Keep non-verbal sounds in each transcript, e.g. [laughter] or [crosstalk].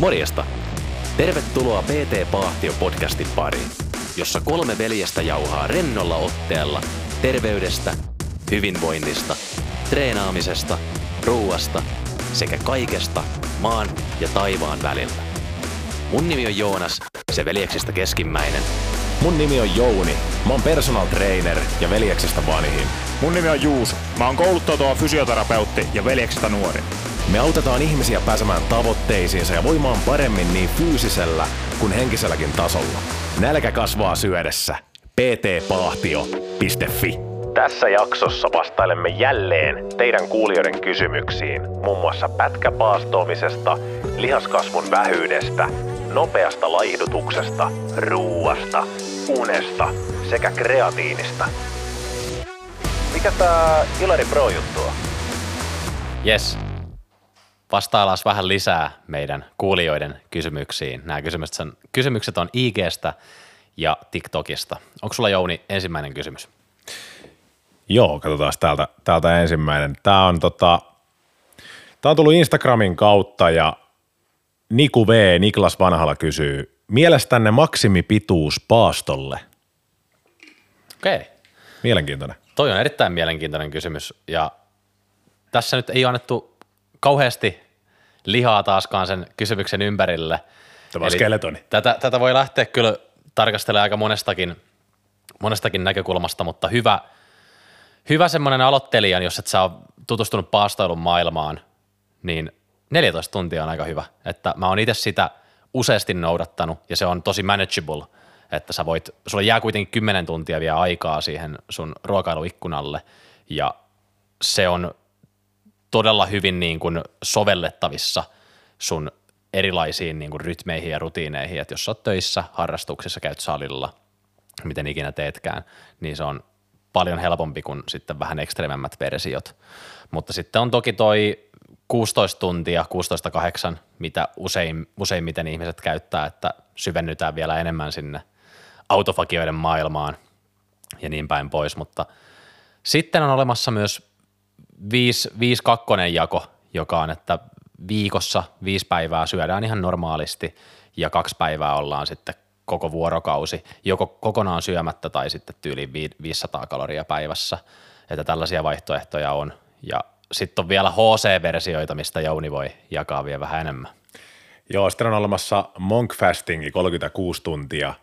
Morjesta! Tervetuloa PT Paahtio podcastin pariin, jossa kolme veljestä jauhaa rennolla otteella terveydestä, hyvinvoinnista, treenaamisesta, ruuasta sekä kaikesta maan ja taivaan välillä. Mun nimi on Joonas, se veljeksistä keskimmäinen. Mun nimi on Jouni. Mä oon personal trainer ja veljeksestä vanhin. Mun nimi on Juuso. Mä oon kouluttautuva fysioterapeutti ja veljeksestä nuori. Me autetaan ihmisiä pääsemään tavoitteisiinsa ja voimaan paremmin niin fyysisellä kuin henkiselläkin tasolla. Nälkä kasvaa syödessä. ptpahtio.fi Tässä jaksossa vastailemme jälleen teidän kuulijoiden kysymyksiin, muun muassa pätkäpaastoamisesta, lihaskasvun vähyydestä, nopeasta laihdutuksesta, ruuasta, unesta sekä kreatiinista. Mikä tää Ilari Pro-juttu on? Yes. Vastaillaan vähän lisää meidän kuulijoiden kysymyksiin. Nämä kysymykset on, kysymykset on IGstä ja TikTokista. Onko sulla Jouni ensimmäinen kysymys? Joo, katsotaan täältä, täältä ensimmäinen. Tämä on, tota, tää on tullut Instagramin kautta ja Niku V, Niklas Vanhala kysyy, mielestänne maksimipituus paastolle? Okei. Okay. Mielenkiintoinen. Toi on erittäin mielenkiintoinen kysymys ja tässä nyt ei ole annettu kauheasti lihaa taaskaan sen kysymyksen ympärille. Tämä on skeletoni. Tätä, tätä voi lähteä kyllä tarkastelemaan aika monestakin, monestakin näkökulmasta, mutta hyvä, hyvä semmoinen aloittelijan, jos et sä ole tutustunut paastoilun maailmaan, niin 14 tuntia on aika hyvä. Että mä oon itse sitä useasti noudattanut ja se on tosi manageable, että sä voit, sulla jää kuitenkin 10 tuntia vielä aikaa siihen sun ruokailuikkunalle ja se on todella hyvin niin kuin sovellettavissa sun erilaisiin niin kuin rytmeihin ja rutiineihin, että jos sä oot töissä, harrastuksessa, käyt salilla, miten ikinä teetkään, niin se on paljon helpompi kuin sitten vähän ekstrememmät versiot. Mutta sitten on toki toi 16 tuntia, 16-8, mitä usein, useimmiten ihmiset käyttää, että syvennytään vielä enemmän sinne autofagioiden maailmaan ja niin päin pois, mutta sitten on olemassa myös 5-2 jako, joka on, että viikossa viisi päivää syödään ihan normaalisti ja kaksi päivää ollaan sitten koko vuorokausi, joko kokonaan syömättä tai sitten tyyli 500 kaloria päivässä, että tällaisia vaihtoehtoja on. Ja sitten on vielä HC-versioita, mistä Jouni voi jakaa vielä vähän enemmän. Joo, sitten on olemassa monk fastingi 36 tuntia,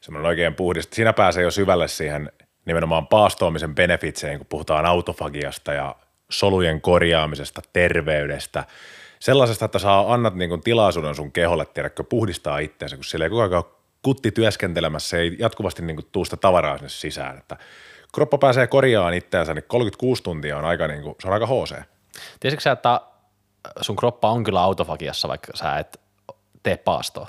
semmoinen oikein puhdista. Siinä pääsee jo syvälle siihen nimenomaan paastoamisen benefitseen, kun puhutaan autofagiasta ja solujen korjaamisesta, terveydestä, sellaisesta, että saa annat niin kuin tilaisuuden sun keholle, tiedätkö, puhdistaa itseänsä, kun siellä ei koko ajan kutti työskentelemässä, ei jatkuvasti niin kuin tuu sitä tavaraa sinne sisään, että kroppa pääsee korjaamaan itseänsä, niin 36 tuntia on aika, niin kuin, se on aika HC. Tiesitkö sä, että sun kroppa on kyllä autofagiassa, vaikka sä et tee paastoa?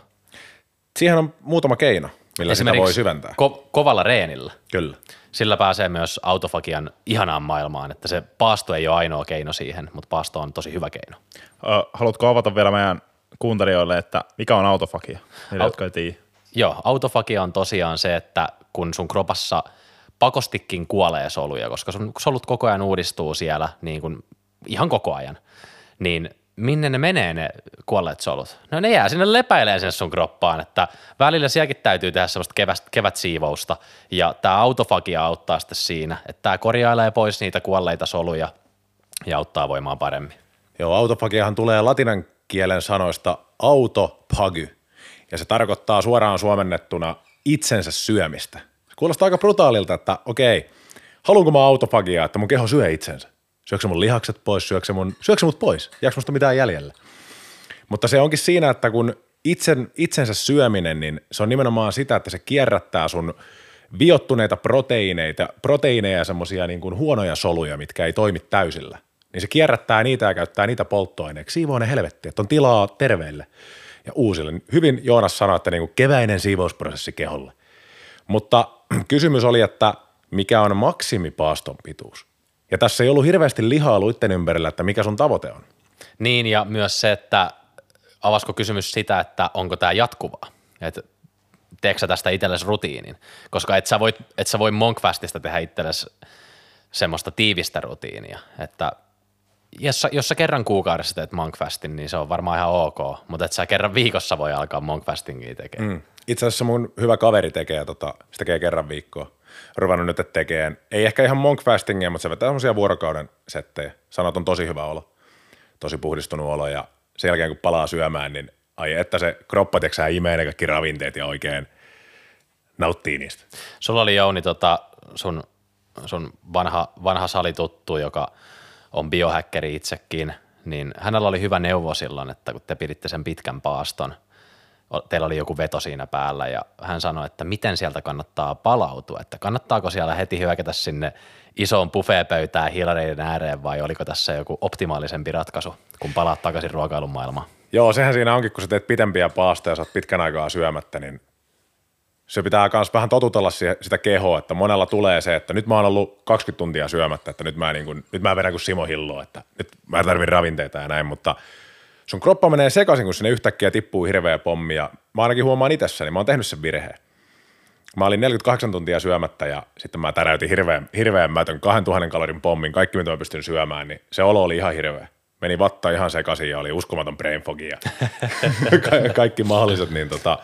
Siihen on muutama keino, millä sitä voi syventää. Ko- kovalla reenillä. Kyllä. Sillä pääsee myös autofagian ihanaan maailmaan, että se paasto ei ole ainoa keino siihen, mutta paasto on tosi hyvä keino. Haluatko avata vielä meidän kuuntelijoille, että mikä on autofagia, niille, Au- jotka ei tiedä? Joo, autofagia on tosiaan se, että kun sun kropassa pakostikin kuolee soluja, koska sun solut koko ajan uudistuu siellä niin kuin ihan koko ajan, niin minne ne menee ne kuolleet solut? No ne jää sinne lepäilee sen sun kroppaan, että välillä sielläkin täytyy tehdä semmoista kevät, kevätsiivousta ja tämä autofagia auttaa sitten siinä, että tämä korjailee pois niitä kuolleita soluja ja auttaa voimaan paremmin. Joo, autofagiahan tulee latinan kielen sanoista autopagy ja se tarkoittaa suoraan suomennettuna itsensä syömistä. Se kuulostaa aika brutaalilta, että okei, haluanko mä autofagiaa, että mun keho syö itsensä? Syöksä mun lihakset pois, syöksä, mun, syöksä mut pois, jääkö musta mitään jäljellä? Mutta se onkin siinä, että kun itsen, itsensä syöminen, niin se on nimenomaan sitä, että se kierrättää sun viottuneita proteiineita, proteiineja ja semmoisia niin kuin huonoja soluja, mitkä ei toimi täysillä. Niin se kierrättää niitä ja käyttää niitä polttoaineeksi. Siivoo ne helvetti, että on tilaa terveille ja uusille. Hyvin Joonas sanoi, että niin kuin keväinen siivousprosessi keholle. Mutta [clears throat] kysymys oli, että mikä on maksimipaaston pituus? Ja tässä ei ollut hirveästi lihaa luitten ympärillä, että mikä sun tavoite on. Niin ja myös se, että avasko kysymys sitä, että onko tämä jatkuvaa. Että teekö tästä itsellesi rutiinin, koska et sä, voit, et sä voi Monkfastista tehdä itsellesi semmoista tiivistä rutiinia, että jos sä, jos sä kerran kuukaudessa teet monkfastin, niin se on varmaan ihan ok, mutta et sä kerran viikossa voi alkaa monkfastingia tekemään. Mm. Itse asiassa mun hyvä kaveri tekee, tota, se tekee kerran viikkoa. Ruvannut nyt tekemään, ei ehkä ihan monkfastingia, mutta se vetää semmoisia vuorokauden settejä. Sanot on tosi hyvä olo, tosi puhdistunut olo ja sen jälkeen kun palaa syömään, niin ai että se kroppa teksää imee ne kaikki ravinteet ja oikein nauttii niistä. Sulla oli Jouni tota, sun, sun vanha, vanha salituttu, joka on biohäkkeri itsekin, niin hänellä oli hyvä neuvo silloin, että kun te piditte sen pitkän paaston, teillä oli joku veto siinä päällä ja hän sanoi, että miten sieltä kannattaa palautua, että kannattaako siellä heti hyökätä sinne isoon buffeepöytään hiilareiden ääreen vai oliko tässä joku optimaalisempi ratkaisu, kun palaat takaisin ruokailun maailmaan? Joo, sehän siinä onkin, kun sä teet pitempiä paastoja ja sä oot pitkän aikaa syömättä, niin se pitää myös vähän totutella sitä kehoa, että monella tulee se, että nyt mä oon ollut 20 tuntia syömättä, että nyt mä, niin kuin, nyt mä vedän kuin Simo Hillo, että nyt mä tarvin ravinteita ja näin, mutta sun kroppa menee sekaisin, kun sinne yhtäkkiä tippuu hirveä pommi ja mä ainakin huomaan itsessäni, mä oon tehnyt sen virheen. Mä olin 48 tuntia syömättä ja sitten mä täräytin hirveän, hirveän mätön 2000 kalorin pommin, kaikki mitä mä pystyn syömään, niin se olo oli ihan hirveä. Meni vatta ihan sekaisin ja oli uskomaton brain fog ja [laughs] Ka- kaikki mahdolliset, niin tota,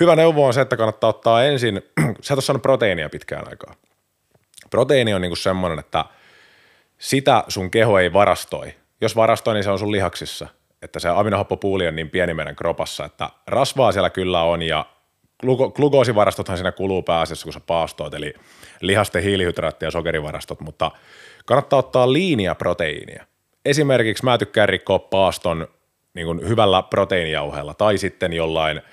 hyvä neuvo on se, että kannattaa ottaa ensin, [clears throat] sä et ole saanut proteiinia pitkään aikaa. Proteiini on niinku semmoinen, että sitä sun keho ei varastoi. Jos varastoi, niin se on sun lihaksissa. Että se aminohappopuuli on niin pieni meidän kropassa, että rasvaa siellä kyllä on ja glukoosivarastothan siinä kuluu pääasiassa, kun sä paastoit, eli lihasten hiilihydraatti- ja sokerivarastot, mutta kannattaa ottaa liinia proteiinia. Esimerkiksi mä tykkään rikkoa paaston niin kuin hyvällä proteiinijauheella tai sitten jollain –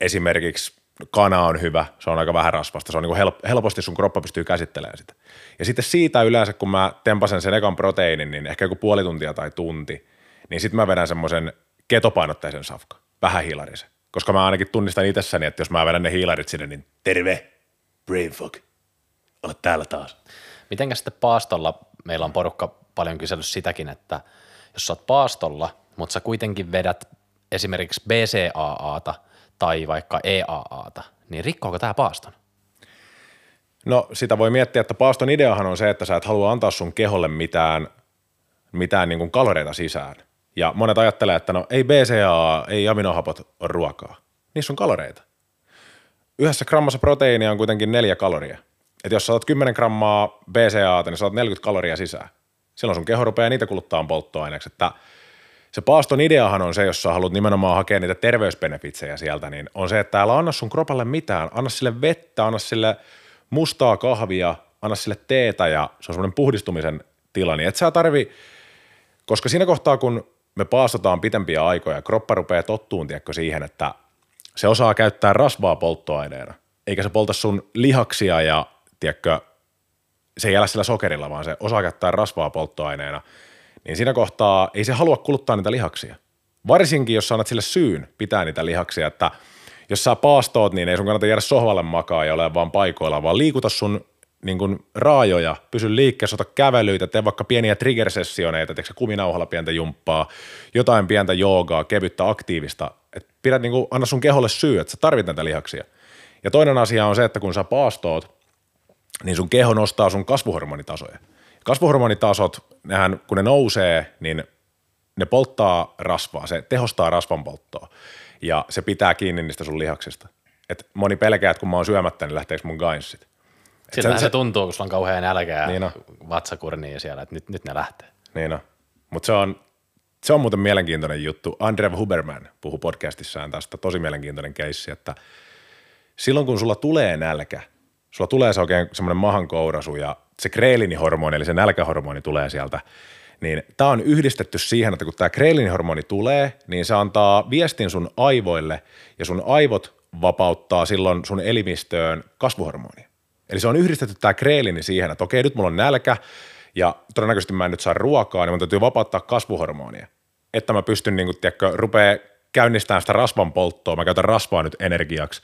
esimerkiksi kana on hyvä, se on aika vähän rasvasta, se on niin kuin helposti sun kroppa pystyy käsittelemään sitä. Ja sitten siitä yleensä, kun mä tempasen sen ekan proteiinin, niin ehkä joku puoli tuntia tai tunti, niin sitten mä vedän semmoisen ketopainotteisen safka, vähän hiilarisen. Koska mä ainakin tunnistan itsessäni, että jos mä vedän ne hiilarit sinne, niin terve, brain fog, olet täällä taas. Mitenkä sitten paastolla, meillä on porukka paljon kysellyt sitäkin, että jos sä oot paastolla, mutta sä kuitenkin vedät esimerkiksi BCAAta – tai vaikka EAAta, niin rikkoako tämä paaston? No sitä voi miettiä, että paaston ideahan on se, että sä et halua antaa sun keholle mitään, mitään niin kuin kaloreita sisään. Ja monet ajattelee, että no ei BCAA, ei aminohapot ole ruokaa. Niissä on kaloreita. Yhdessä grammassa proteiinia on kuitenkin neljä kaloria. Et jos saat 10 grammaa BCAata, niin saat 40 kaloria sisään. Silloin sun keho rupeaa niitä kuluttaa polttoaineeksi. Että se paaston ideahan on se, jos sä haluat nimenomaan hakea niitä terveysbenefitsejä sieltä, niin on se, että älä anna sun kropalle mitään. Anna sille vettä, anna sille mustaa kahvia, anna sille teetä ja se on semmoinen puhdistumisen tila. Niin et sä tarvi, koska siinä kohtaa, kun me paastotaan pitempiä aikoja, kroppa rupeaa tottuun, tiedätkö, siihen, että se osaa käyttää rasvaa polttoaineena, eikä se polta sun lihaksia ja, tiedätkö, se ei elä sillä sokerilla, vaan se osaa käyttää rasvaa polttoaineena – niin siinä kohtaa ei se halua kuluttaa niitä lihaksia. Varsinkin, jos annat sille syyn pitää niitä lihaksia, että jos sä paastoot, niin ei sun kannata jäädä sohvalle makaa ja ole vaan paikoilla, vaan liikuta sun niin kuin raajoja, pysy liikkeessä, ota kävelyitä, tee vaikka pieniä trigger-sessioneita, teekö kuminauhalla pientä jumppaa, jotain pientä joogaa, kevyttä, aktiivista, että pidät niin kuin, anna sun keholle syy, että sä tarvit näitä lihaksia. Ja toinen asia on se, että kun sä paastoot, niin sun keho nostaa sun kasvuhormonitasoja. Kasvuhormonitasot, nehän, kun ne nousee, niin ne polttaa rasvaa, se tehostaa rasvan polttoa ja se pitää kiinni niistä sun lihaksista. Et moni pelkää, että kun mä oon syömättä, niin lähteekö mun gainsit. Siltä se, se, tuntuu, kun sulla on kauhean nälkää niin vatsakurniin siellä, että nyt, nyt ne lähtee. Niin on. Mutta se on, se on muuten mielenkiintoinen juttu. Andrew Huberman puhui podcastissaan tästä, tosi mielenkiintoinen keissi, että silloin kun sulla tulee nälkä, sulla tulee se oikein semmoinen mahankourasu ja se kreelinihormoni, eli se nälkähormoni tulee sieltä, niin tämä on yhdistetty siihen, että kun tämä kreelinihormoni tulee, niin se antaa viestin sun aivoille ja sun aivot vapauttaa silloin sun elimistöön kasvuhormonia. Eli se on yhdistetty tämä kreelini siihen, että okei, nyt mulla on nälkä ja todennäköisesti mä en nyt saa ruokaa, niin mun täytyy vapauttaa kasvuhormonia, että mä pystyn, niin kuin, tiedätkö, rupea käynnistämään sitä rasvan polttoa, mä käytän rasvaa nyt energiaksi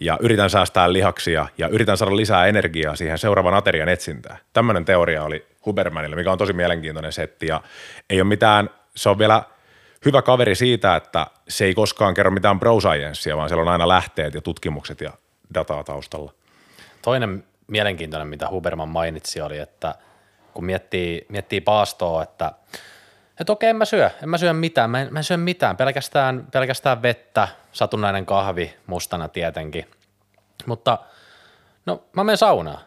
ja yritän säästää lihaksia ja yritän saada lisää energiaa siihen seuraavan aterian etsintään. Tämmöinen teoria oli Hubermanilla, mikä on tosi mielenkiintoinen setti ja ei ole mitään, se on vielä hyvä kaveri siitä, että se ei koskaan kerro mitään pro vaan siellä on aina lähteet ja tutkimukset ja dataa taustalla. Toinen mielenkiintoinen, mitä Huberman mainitsi, oli, että kun miettii, miettii paastoa, että, että okei, en mä syö, en mä syö mitään, mä en, mä en syö mitään, pelkästään, pelkästään vettä, satunnainen kahvi, mustana tietenkin. Mutta no, mä menen saunaan.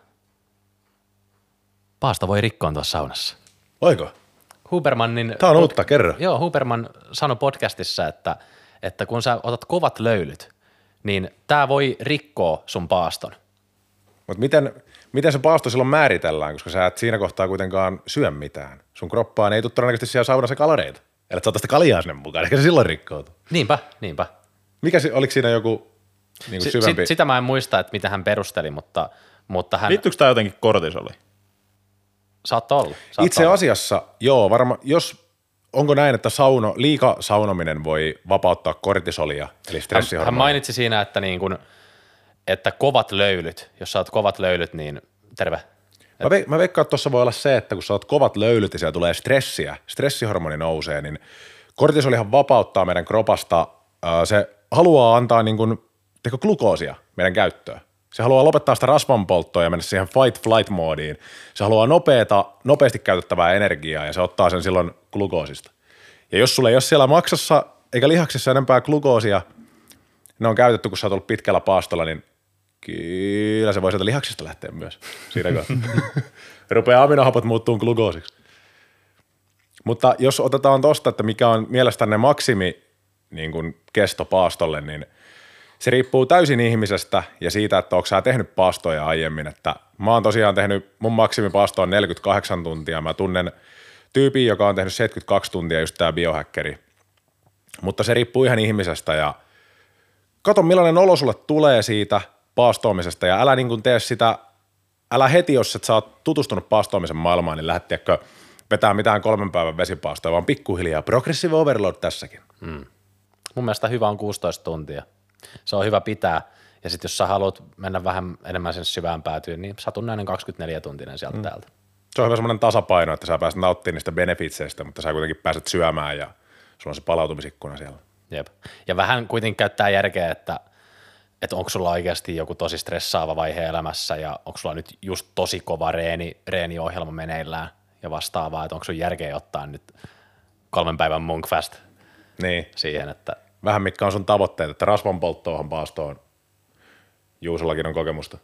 Paasta voi rikkoontua saunassa. Voiko? Hubermannin... Tämä on uutta, kerro. Joo, Huberman sanoi podcastissa, että, että kun sä otat kovat löylyt, niin tämä voi rikkoa sun paaston. Mutta miten, miten se paasto silloin määritellään, koska sä et siinä kohtaa kuitenkaan syö mitään. Sun kroppaan ei tule todennäköisesti siellä saunassa kaloreita. Eli sä otat sitä kaljaa sinne mukaan, ehkä se silloin rikkoutuu. Niinpä, niinpä. Mikä, oliko siinä joku niin kuin syvempi? sit, sitä mä en muista, että mitä hän perusteli, mutta, mutta hän Liittyykö tämä jotenkin kortisoli? saattoi olla. Saattoi Itse olla. asiassa, joo, varma, jos, onko näin, että sauno, liika saunominen voi vapauttaa kortisolia, eli hän, stressihormonia? hän mainitsi siinä, että, niin kun, että kovat löylyt, jos oot kovat löylyt, niin terve. Mä, ve, mä veikkaan, että tuossa voi olla se, että kun oot kovat löylyt ja siellä tulee stressiä, stressihormoni nousee, niin kortisolihan vapauttaa meidän kropasta, se haluaa antaa niin kuin, teko glukoosia meidän käyttöön. Se haluaa lopettaa sitä rasvanpolttoa ja mennä siihen fight-flight-moodiin. Se haluaa nopeata, nopeasti käytettävää energiaa ja se ottaa sen silloin glukoosista. Ja jos sulla ei ole siellä maksassa eikä lihaksissa enempää glukoosia, ne on käytetty, kun sä oot ollut pitkällä paastolla, niin kyllä se voi sieltä lihaksista lähteä myös siinä kohtaa. [laughs] Rupeaa aminohapot muuttuu glukoosiksi. Mutta jos otetaan tosta, että mikä on mielestänne maksimi niin kuin kesto paastolle, niin se riippuu täysin ihmisestä ja siitä, että onko sä tehnyt paastoja aiemmin. Että mä oon tosiaan tehnyt, mun maksimipaasto on 48 tuntia. Mä tunnen tyypin, joka on tehnyt 72 tuntia, just tää biohäkkeri. Mutta se riippuu ihan ihmisestä ja kato millainen olo sulle tulee siitä paastoamisesta ja älä niin kuin tee sitä, älä heti, jos et sä oot tutustunut paastoamisen maailmaan, niin lähdet tiedätkö, vetää mitään kolmen päivän vesipaastoa, vaan pikkuhiljaa. Progressive overload tässäkin. Mun mielestä hyvä on 16 tuntia. Se on hyvä pitää. Ja sitten jos sä haluat mennä vähän enemmän sen syvään päätyyn, niin satunnainen 24 tuntinen sieltä mm. täältä. Se on hyvä semmoinen tasapaino, että sä pääset nauttimaan niistä benefitseistä, mutta sä kuitenkin pääset syömään ja sulla on se palautumisikkuna siellä. Jep. Ja vähän kuitenkin käyttää järkeä, että, että onko sulla oikeasti joku tosi stressaava vaihe elämässä ja onko sulla nyt just tosi kova reeni, reeniohjelma meneillään ja vastaavaa, että onko sun järkeä ottaa nyt kolmen päivän munkfast Niin, siihen, että vähän mitkä on sun tavoitteet, että rasvan polttoon paastoon. Juusollakin on kokemusta.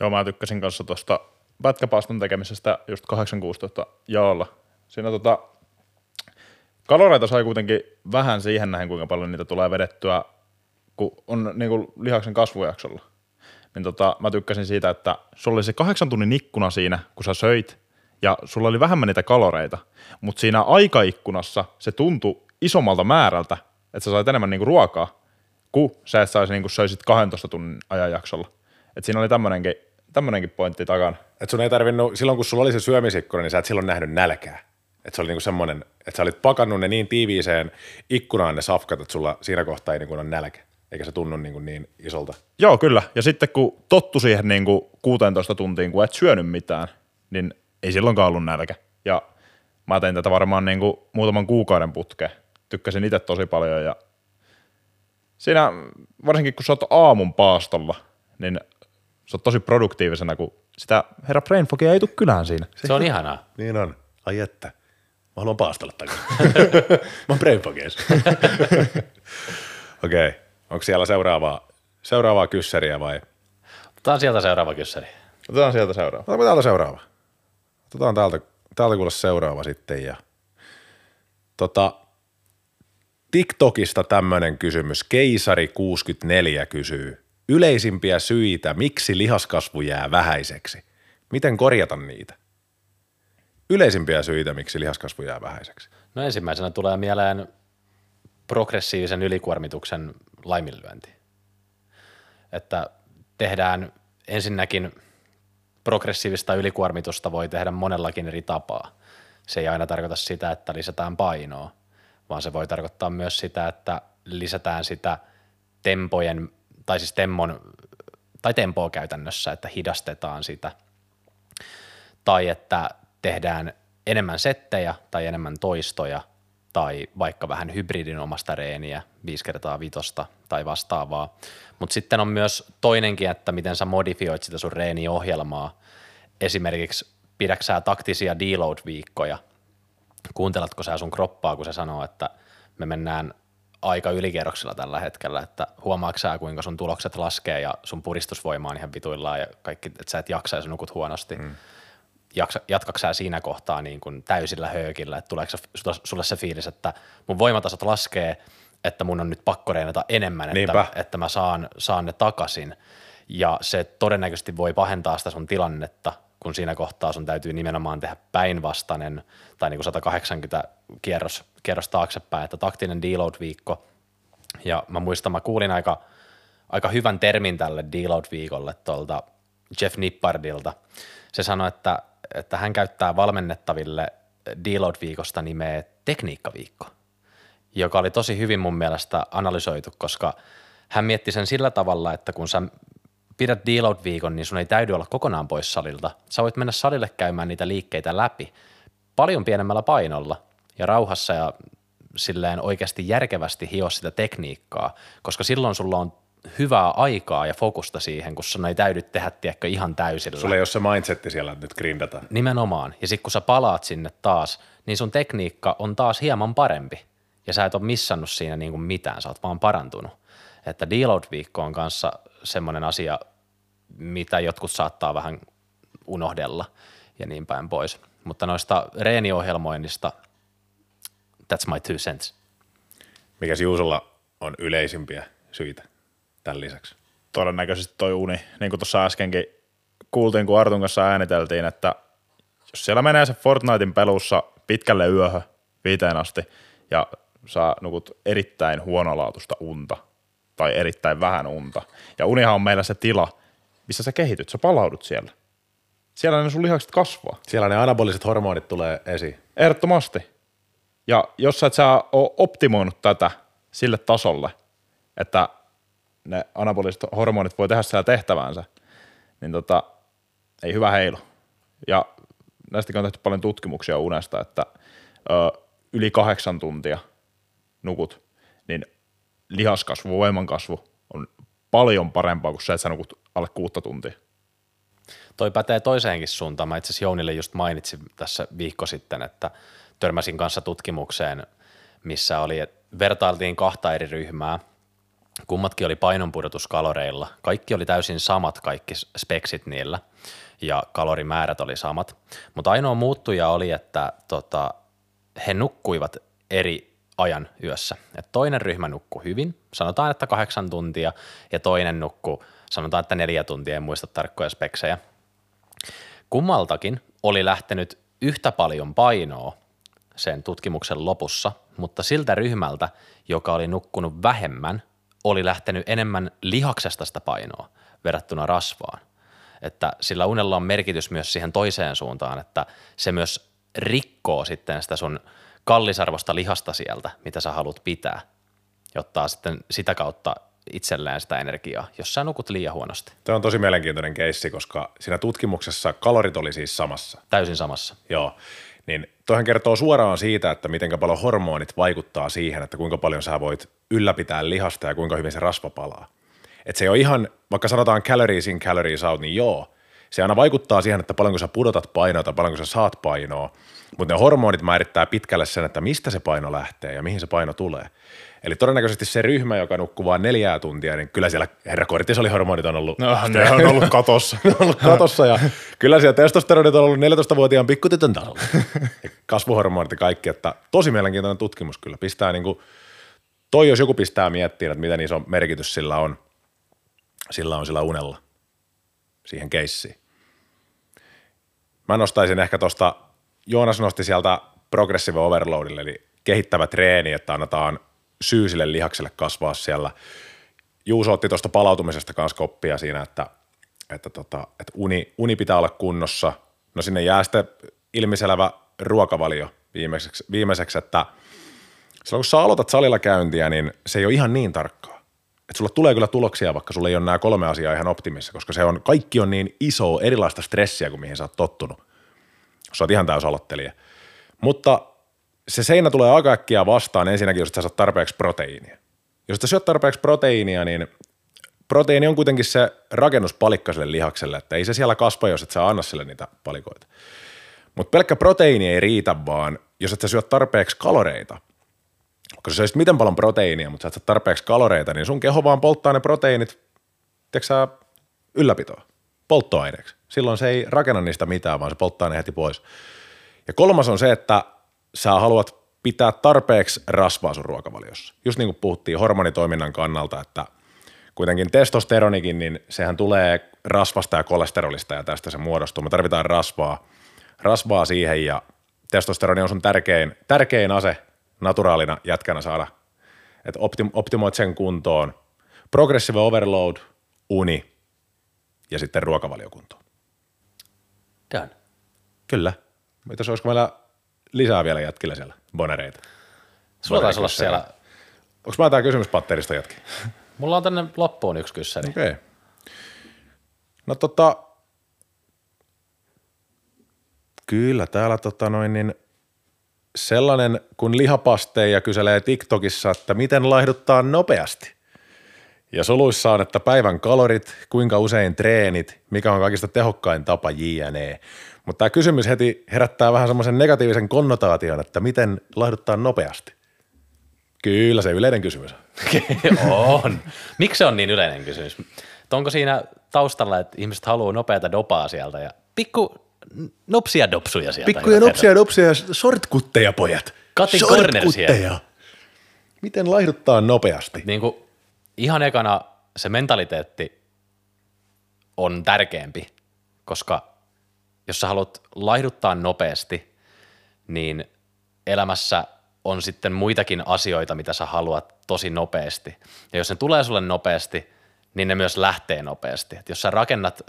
Joo, mä tykkäsin kanssa tuosta pätkäpaaston tekemisestä just 8-16 jaolla. Siinä tota, kaloreita sai kuitenkin vähän siihen nähden, kuinka paljon niitä tulee vedettyä, kun on niin kuin lihaksen kasvujaksolla. Niin tota, mä tykkäsin siitä, että sulla oli se kahdeksan tunnin ikkuna siinä, kun sä söit, ja sulla oli vähemmän niitä kaloreita, mutta siinä aikaikkunassa se tuntui isommalta määrältä, että sä sait enemmän niinku ruokaa, kun sä et saisi niinku söisit 12 tunnin ajanjaksolla. Et siinä oli tämmönenkin, tämmönenkin pointti takana. Et sun ei tarvinnut, silloin kun sulla oli se syömisikkuna, niin sä et silloin nähnyt nälkää. Et se oli niinku semmoinen, että sä olit pakannut ne niin tiiviiseen ikkunaan ne safkat, että sulla siinä kohtaa ei niinku ole nälkä. Eikä se tunnu niinku niin isolta. Joo, kyllä. Ja sitten kun tottu siihen niin kuin 16 tuntiin, kun et syönyt mitään, niin ei silloinkaan ollut nälkä. Ja mä tein tätä varmaan niin kuin muutaman kuukauden putkeen. Tykkäsin itse tosi paljon ja siinä, varsinkin kun sä oot aamun paastolla, niin sä oot tosi produktiivisena, kun sitä herra Brainfogia ei tule kylään siinä. se on ihanaa. Niin on. Ai että. Mä haluan paastolla takaisin. [laughs] Mä oon brainpokeis. [laughs] Okei. Okay. Onko siellä seuraavaa, seuraavaa kyssäriä vai? Otetaan sieltä seuraava kyssäri. Otetaan sieltä seuraava. Otetaanko täältä seuraava? Otetaan täältä, täältä kuule seuraava sitten. Ja, tota, TikTokista tämmöinen kysymys. Keisari64 kysyy. Yleisimpiä syitä, miksi lihaskasvu jää vähäiseksi? Miten korjata niitä? Yleisimpiä syitä, miksi lihaskasvu jää vähäiseksi. No ensimmäisenä tulee mieleen progressiivisen ylikuormituksen laiminlyönti. Että tehdään ensinnäkin progressiivista ylikuormitusta voi tehdä monellakin eri tapaa. Se ei aina tarkoita sitä, että lisätään painoa, vaan se voi tarkoittaa myös sitä, että lisätään sitä tempojen, tai siis temmon, tai tempoa käytännössä, että hidastetaan sitä, tai että tehdään enemmän settejä tai enemmän toistoja, tai vaikka vähän hybridin omasta reeniä, 5 kertaa vitosta tai vastaavaa. Mutta sitten on myös toinenkin, että miten sä modifioit sitä sun reeniohjelmaa. Esimerkiksi pidäksää taktisia deload-viikkoja? Kuunteletko sä sun kroppaa, kun se sanoo, että me mennään aika ylikierroksilla tällä hetkellä, että huomaatko sä, kuinka sun tulokset laskee ja sun puristusvoima on ihan vituillaan ja kaikki, että sä et jaksa ja sä nukut huonosti. Mm. Jaksa, jatkaks sä siinä kohtaa niin kuin täysillä höökillä, että tuleeko sulle se fiilis, että mun voimatasot laskee, että mun on nyt pakko reenata enemmän, että, että mä saan, saan ne takaisin. Ja se todennäköisesti voi pahentaa sitä sun tilannetta, kun siinä kohtaa sun täytyy nimenomaan tehdä päinvastainen tai niin kuin 180 kierros, kierros taaksepäin, että taktinen deload-viikko. Ja mä muistan, mä kuulin aika, aika hyvän termin tälle deload-viikolle tuolta Jeff Nippardilta. Se sanoi, että, että hän käyttää valmennettaville deload-viikosta nimeä tekniikkaviikko, joka oli tosi hyvin mun mielestä analysoitu, koska hän mietti sen sillä tavalla, että kun sä pidät deload-viikon, niin sun ei täydy olla kokonaan pois salilta. Sä voit mennä salille käymään niitä liikkeitä läpi paljon pienemmällä painolla ja rauhassa ja silleen oikeasti järkevästi hio sitä tekniikkaa, koska silloin sulla on hyvää aikaa ja fokusta siihen, kun sun ei täydy tehdä tiedätkö, ihan täysillä. Sulla ei ole se mindsetti siellä, nyt grindata. Nimenomaan. Ja sitten kun sä palaat sinne taas, niin sun tekniikka on taas hieman parempi. Ja sä et ole missannut siinä niin kuin mitään, sä oot vaan parantunut. Että deload-viikko on kanssa semmoinen asia, mitä jotkut saattaa vähän unohdella ja niin päin pois. Mutta noista reeniohjelmoinnista, that's my two cents. Mikä Juusolla on yleisimpiä syitä tämän lisäksi? Todennäköisesti toi uni, niin kuin tuossa äskenkin kuultiin, kun Artun kanssa ääniteltiin, että jos siellä menee se Fortnitein pelussa pitkälle yöhön viiteen asti ja saa nukut erittäin huonolaatuista unta tai erittäin vähän unta. Ja unihan on meillä se tila, missä sä kehityt, sä palaudut siellä. Siellä ne sun lihakset kasvaa. Siellä ne anaboliset hormonit tulee esiin. Ehdottomasti. Ja jos sä et sä ole optimoinut tätä sille tasolle, että ne anaboliset hormonit voi tehdä siellä tehtävänsä, niin tota, ei hyvä heilu. Ja näistäkin on tehty paljon tutkimuksia unesta, että ö, yli kahdeksan tuntia nukut, niin lihaskasvu, voimankasvu on paljon parempaa kuin se, että sä nukut alle kuutta tuntia. Toi pätee toiseenkin suuntaan. Mä itse asiassa Jounille just mainitsin tässä viikko sitten, että törmäsin kanssa tutkimukseen, missä oli, että vertailtiin kahta eri ryhmää. Kummatkin oli painonpudotuskaloreilla. Kaikki oli täysin samat, kaikki speksit niillä ja kalorimäärät oli samat. Mutta ainoa muuttuja oli, että tota, he nukkuivat eri ajan yössä. Et toinen ryhmä nukkui hyvin, sanotaan, että kahdeksan tuntia, ja toinen nukkui, sanotaan, että neljä tuntia, en muista tarkkoja speksejä. Kummaltakin oli lähtenyt yhtä paljon painoa sen tutkimuksen lopussa, mutta siltä ryhmältä, joka oli nukkunut vähemmän, oli lähtenyt enemmän lihaksesta sitä painoa verrattuna rasvaan. Että sillä unella on merkitys myös siihen toiseen suuntaan, että se myös rikkoo sitten sitä sun kallisarvosta lihasta sieltä, mitä sä haluat pitää, jotta sitten sitä kautta itselleen sitä energiaa, jos sä nukut liian huonosti. Tämä on tosi mielenkiintoinen keissi, koska siinä tutkimuksessa kalorit oli siis samassa. Täysin samassa. Joo, niin toihan kertoo suoraan siitä, että miten paljon hormonit vaikuttaa siihen, että kuinka paljon sä voit ylläpitää lihasta ja kuinka hyvin se rasva palaa. Et se ei ole ihan, vaikka sanotaan calories in, calories out, niin joo, se aina vaikuttaa siihen, että paljonko sä pudotat painoa tai paljonko sä saat painoa, mutta ne hormonit määrittää pitkälle sen, että mistä se paino lähtee ja mihin se paino tulee. Eli todennäköisesti se ryhmä, joka nukkuu vain neljää tuntia, niin kyllä siellä herra kortisolihormonit on ollut. No, ne on ollut katossa. [laughs] ne on ollut katossa ja kyllä siellä testosteronit on ollut 14-vuotiaan pikkutytön tasolla. [laughs] kasvuhormonit ja kaikki, että tosi mielenkiintoinen tutkimus kyllä. Pistää niin kuin, toi jos joku pistää miettimään, että miten iso merkitys sillä on, sillä on sillä unella siihen keissiin. Mä nostaisin ehkä tuosta, Joonas nosti sieltä progressive overloadille, eli kehittävä treeni, että annetaan syysille lihakselle kasvaa siellä. Juuso otti tuosta palautumisesta kanssa koppia siinä, että, että, tota, että uni, uni pitää olla kunnossa. No sinne jää sitten ilmiselvä ruokavalio viimeiseksi, viimeiseksi että silloin kun sä aloitat salilla käyntiä, niin se ei ole ihan niin tarkkaa. Että sulla tulee kyllä tuloksia, vaikka sulla ei ole nämä kolme asiaa ihan optimissa, koska se on, kaikki on niin iso erilaista stressiä kuin mihin sä oot tottunut. Sä oot ihan täys aloittelija. Mutta se seinä tulee aika äkkiä vastaan ensinnäkin, jos sä saat tarpeeksi proteiinia. Jos et syöt tarpeeksi proteiinia, niin proteiini on kuitenkin se rakennuspalikka sille lihakselle, että ei se siellä kasva, jos et sä anna sille niitä palikoita. Mutta pelkkä proteiini ei riitä vaan, jos et sä syö tarpeeksi kaloreita. Koska sä syöisit miten paljon proteiinia, mutta sä et saa tarpeeksi kaloreita, niin sun keho vaan polttaa ne proteiinit, tiedätkö sä, ylläpitoa, polttoaineeksi. Silloin se ei rakenna niistä mitään, vaan se polttaa ne heti pois. Ja kolmas on se, että sä haluat pitää tarpeeksi rasvaa sun ruokavaliossa. Just niin kuin puhuttiin hormonitoiminnan kannalta, että kuitenkin testosteronikin, niin sehän tulee rasvasta ja kolesterolista ja tästä se muodostuu. Me tarvitaan rasvaa, rasvaa siihen ja testosteroni on sun tärkein, tärkein ase naturaalina jätkänä saada, että optim, optimoit sen kuntoon. Progressive overload, uni ja sitten ruokavaliokuntoon. Done. Kyllä. Mitäs olisiko meillä lisää vielä jätkillä siellä bonereita? Sulla taisi olla siellä, Onko mä tää kysymyspatterista jätki? mulla on tänne loppuun yksi kyssäri. Okei. Okay. No tota, kyllä täällä tota noin niin sellainen kun lihapasteja kyselee TikTokissa, että miten laihduttaa nopeasti. Ja soluissa on, että päivän kalorit, kuinka usein treenit, mikä on kaikista tehokkain tapa jne. Mutta tämä kysymys heti herättää vähän semmoisen negatiivisen konnotaation, että miten laihduttaa nopeasti. Kyllä se yleinen kysymys. [laughs] on. Miksi se on niin yleinen kysymys? Et onko siinä taustalla, että ihmiset haluaa nopeata dopaa sieltä ja pikku nopsia dopsuja sieltä? Pikkuja nopsia nopsia ja shortkutteja, pojat. Shortkutteja. cornersia. Miten laihduttaa nopeasti? niin kuin ihan ekana se mentaliteetti on tärkeämpi, koska jos sä haluat laihduttaa nopeasti, niin elämässä on sitten muitakin asioita, mitä sä haluat tosi nopeasti. Ja jos ne tulee sulle nopeasti, niin ne myös lähtee nopeasti. Et jos sä rakennat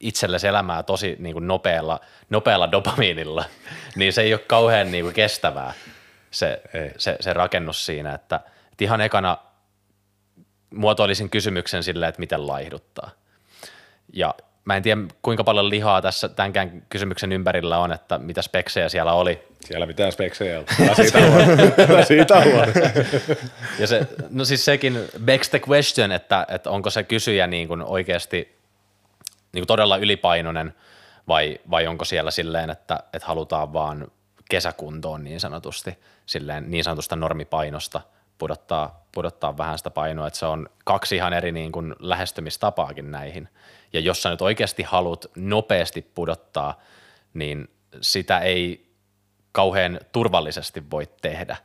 itsellesi elämää tosi niin kuin nopealla, nopealla dopamiinilla, [laughs] niin se ei ole kauhean niin kuin kestävää se, Ei. se, se rakennus siinä. Että, että ihan ekana muotoilisin kysymyksen silleen, että miten laihduttaa. Ja mä en tiedä, kuinka paljon lihaa tässä tämänkään kysymyksen ympärillä on, että mitä speksejä siellä oli. Siellä mitään speksejä. Älä [laughs] siitä huoli. Älä siitä huoli. Ja se, no siis sekin begs the question, että, että onko se kysyjä niin kuin oikeasti niin kuin todella ylipainoinen vai, vai onko siellä silleen, että, että halutaan vaan kesäkuntoon niin sanotusti, silleen niin sanotusta normipainosta pudottaa, pudottaa vähän sitä painoa, että se on kaksi ihan eri niin kuin lähestymistapaakin näihin. Ja jos sä nyt oikeasti haluat nopeasti pudottaa, niin sitä ei kauhean turvallisesti voi tehdä.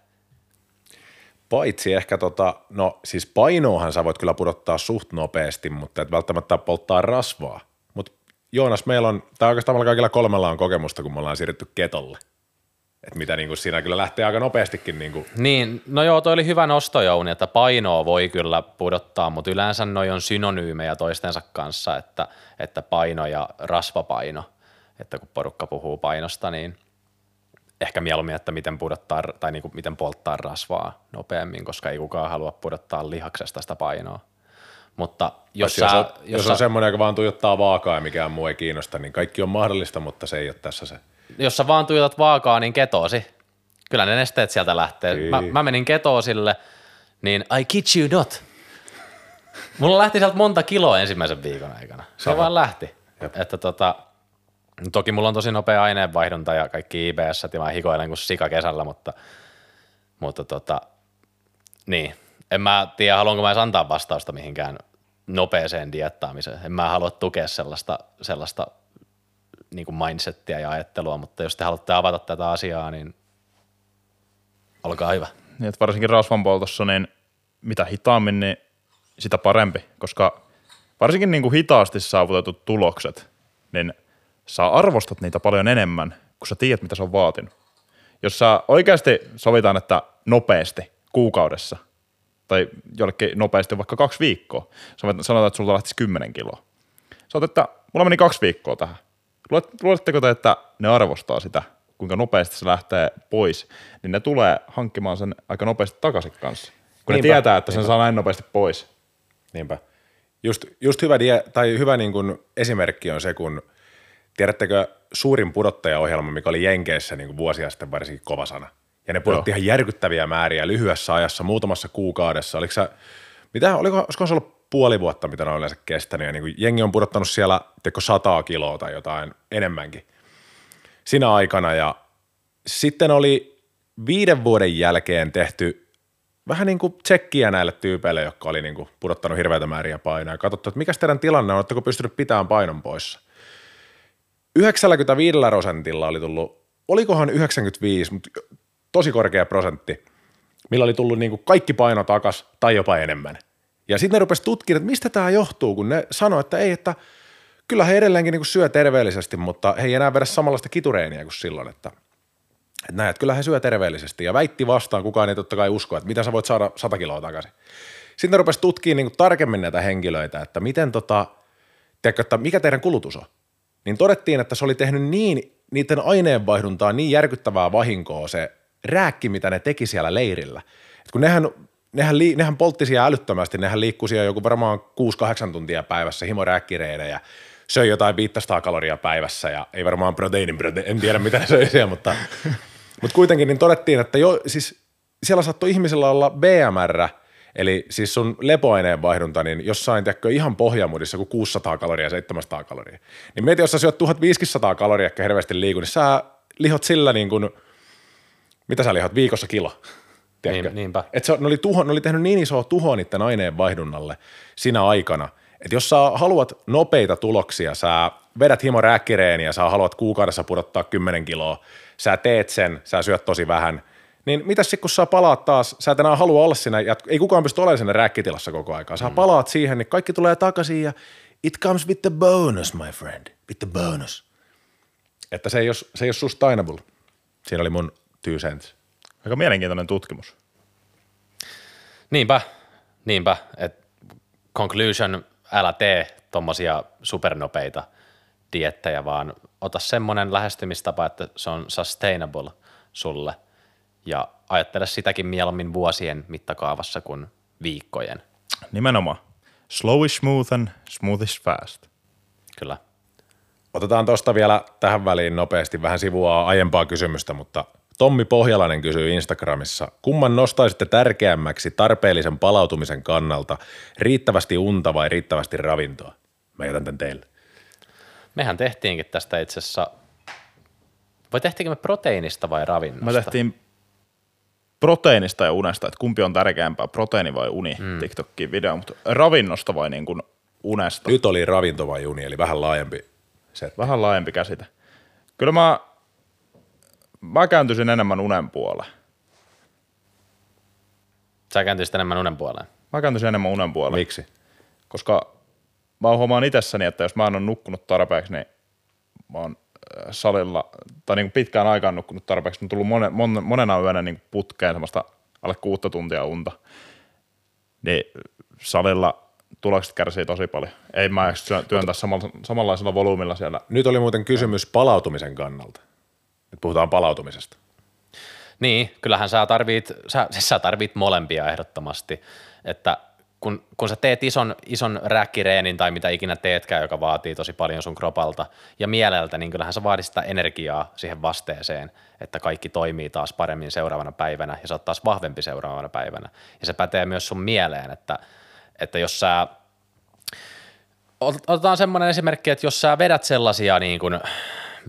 Paitsi ehkä tota, no siis painoahan sä voit kyllä pudottaa suht nopeasti, mutta et välttämättä polttaa rasvaa. Mutta Joonas, meillä on, tai oikeastaan meillä kaikilla kolmella on kokemusta, kun me ollaan siirrytty ketolle. Että mitä niin kuin siinä kyllä lähtee aika nopeastikin niin kuin Niin, no joo, toi oli hyvä nosto Jouni, että painoa voi kyllä pudottaa, mutta yleensä noi on synonyymejä toistensa kanssa, että, että paino ja rasvapaino, että kun porukka puhuu painosta, niin ehkä mieluummin, että miten pudottaa tai niin kuin miten polttaa rasvaa nopeammin, koska ei kukaan halua pudottaa lihaksesta sitä painoa. Mutta jos, jos, sä, on, jos, on semmoinen, joka vaan tuijottaa vaakaa ja mikään muu ei kiinnosta, niin kaikki on mahdollista, mutta se ei ole tässä se. Jos sä vaan tuijotat vaakaa, niin ketoosi. Kyllä ne nesteet sieltä lähtee. Mä, Kyllä. mä menin ketoosille, niin I kid you not. Mulla lähti sieltä monta kiloa ensimmäisen viikon aikana. Se Sama. vaan lähti. Jep. Että tota, toki mulla on tosi nopea aineenvaihdunta ja kaikki IBS, ja mä hikoilen kuin sika kesällä, mutta, mutta tota, niin. En mä tiedä, haluanko mä edes antaa vastausta mihinkään nopeeseen diettaamiseen. En mä halua tukea sellaista, sellaista niin kuin mindsettiä ja ajattelua, mutta jos te haluatte avata tätä asiaa, niin olkaa hyvä. Niin, että varsinkin rasvan poltossa, niin mitä hitaammin, niin sitä parempi, koska varsinkin niin kuin hitaasti saavutetut tulokset, niin sä arvostat niitä paljon enemmän, kun sä tiedät, mitä se on vaatinut. Jos sä oikeasti sovitaan, että nopeasti kuukaudessa, tai jollekin nopeasti vaikka kaksi viikkoa, sanotaan, että sulta lähtisi 10 kiloa. Sä oot, että mulla meni kaksi viikkoa tähän. Luulet- Luuletteko te, että ne arvostaa sitä, kuinka nopeasti se lähtee pois, niin ne tulee hankkimaan sen aika nopeasti takaisin kanssa. Kun Niinpä, ne tietää, että sen saa näin nopeasti pois. Niinpä. Just, just hyvä, die, tai hyvä niin kuin esimerkki on se, kun tiedättekö suurin pudottajaohjelma, mikä oli Jenkeissä niin kuin vuosia sitten varsinkin kova sana. Ja ne pudotti ihan järkyttäviä määriä lyhyessä ajassa, muutamassa kuukaudessa. Oliko sä, mitä, oliko, olisiko se ollut puoli vuotta, mitä ne on yleensä kestänyt. Ja niin kuin jengi on pudottanut siellä teko sataa kiloa tai jotain enemmänkin siinä aikana. Ja sitten oli viiden vuoden jälkeen tehty vähän niin kuin tsekkiä näille tyypeille, jotka oli niin kuin pudottanut hirveitä määriä painoa. Ja katsottu, että mikä teidän tilanne on, oletteko pystynyt pitämään painon poissa. 95 prosentilla oli tullut, olikohan 95, mutta tosi korkea prosentti, millä oli tullut niin kuin kaikki paino takas tai jopa enemmän. Ja sitten ne rupesi tutkimaan, että mistä tämä johtuu, kun ne sanoi, että ei, että kyllä he edelleenkin niin syö terveellisesti, mutta he ei enää vedä samanlaista kitureeniä kuin silloin, että, että näin, että kyllä he syö terveellisesti. Ja väitti vastaan, kukaan ei totta kai usko, että mitä sä voit saada 100 kiloa takaisin. Sitten ne rupesi tutkimaan niin tarkemmin näitä henkilöitä, että miten tota, tiedätkö, että mikä teidän kulutus on. Niin todettiin, että se oli tehnyt niin niiden aineenvaihduntaa niin järkyttävää vahinkoa se rääkki, mitä ne teki siellä leirillä. Et kun nehän, nehän, li, nehän poltti siellä älyttömästi, nehän liikkui siellä joku varmaan 6-8 tuntia päivässä himorääkkireiden – söi jotain 500 kaloria päivässä ja ei varmaan proteiinin, en tiedä mitä ne söi siellä, mutta, [laughs] mutta kuitenkin niin todettiin, että jo, siis siellä saattoi ihmisellä olla BMR, eli siis sun lepoaineen vaihdunta, niin jossain tiedätkö, ihan pohjamudissa kuin 600 kaloria, 700 kaloria. Niin mieti, jos sä syöt 1500 kaloria, ehkä hirveästi liiku, niin sä lihot sillä niin kuin, mitä sä lihot, viikossa kilo. Niin, niinpä. Et se, ne, oli tuho, ne oli tehnyt niin isoa tuhoa niiden aineen vaihdunnalle siinä aikana – että jos sä haluat nopeita tuloksia, sä vedät himo ja sä haluat kuukaudessa pudottaa 10 kiloa, sä teet sen, sä syöt tosi vähän, niin mitä sitten kun sä palaat taas, sä et enää halua olla siinä, ei kukaan pysty olemaan siinä räkkitilassa koko aikaa, sä mm. palaat siihen, niin kaikki tulee takaisin ja it comes with the bonus, my friend, with the bonus. Että se ei ole, se ei ole sustainable. Siinä oli mun two cents. Aika mielenkiintoinen tutkimus. Niinpä, niinpä, että conclusion älä tee tuommoisia supernopeita diettejä, vaan ota semmoinen lähestymistapa, että se on sustainable sulle ja ajattele sitäkin mieluummin vuosien mittakaavassa kuin viikkojen. Nimenomaan. Slow is smooth and smooth is fast. Kyllä. Otetaan tuosta vielä tähän väliin nopeasti vähän sivua aiempaa kysymystä, mutta Tommi Pohjalainen kysyy Instagramissa, kumman nostaisitte tärkeämmäksi tarpeellisen palautumisen kannalta, riittävästi unta vai riittävästi ravintoa? Mä jätän tämän teille. Mehän tehtiinkin tästä itse asiassa, vai tehtiinkö me proteiinista vai ravinnosta? Me tehtiin proteiinista ja unesta, että kumpi on tärkeämpää, proteiini vai uni, mm. TikTokin video, mutta ravinnosta vai niin kuin unesta? Nyt oli ravinto vai uni, eli vähän laajempi. Vähän laajempi käsite. Kyllä mä mä kääntyisin enemmän unen puoleen. Sä kääntyisit enemmän unen puoleen? Mä kääntyisin enemmän unen puoleen. Miksi? Koska mä huomaan itsessäni, että jos mä en ole nukkunut tarpeeksi, niin mä oon äh, salilla, tai niin pitkään aikaan nukkunut tarpeeksi, on tullut monen, mon, monena yönä niin putkeen semmoista alle kuutta tuntia unta. Niin salilla tulokset kärsii tosi paljon. Ei mä työntää samalla, samanlaisella volyymilla siellä. Nyt oli muuten kysymys palautumisen kannalta. Nyt puhutaan palautumisesta. Niin, kyllähän sä tarvit, sä, siis sä tarvit molempia ehdottomasti, että kun, kun sä teet ison, ison räkkireenin tai mitä ikinä teetkään, joka vaatii tosi paljon sun kropalta ja mieleltä, niin kyllähän sä vaadit sitä energiaa siihen vasteeseen, että kaikki toimii taas paremmin seuraavana päivänä ja sä oot taas vahvempi seuraavana päivänä. Ja se pätee myös sun mieleen, että, että jos sä otetaan semmoinen esimerkki, että jos sä vedät sellaisia niin kuin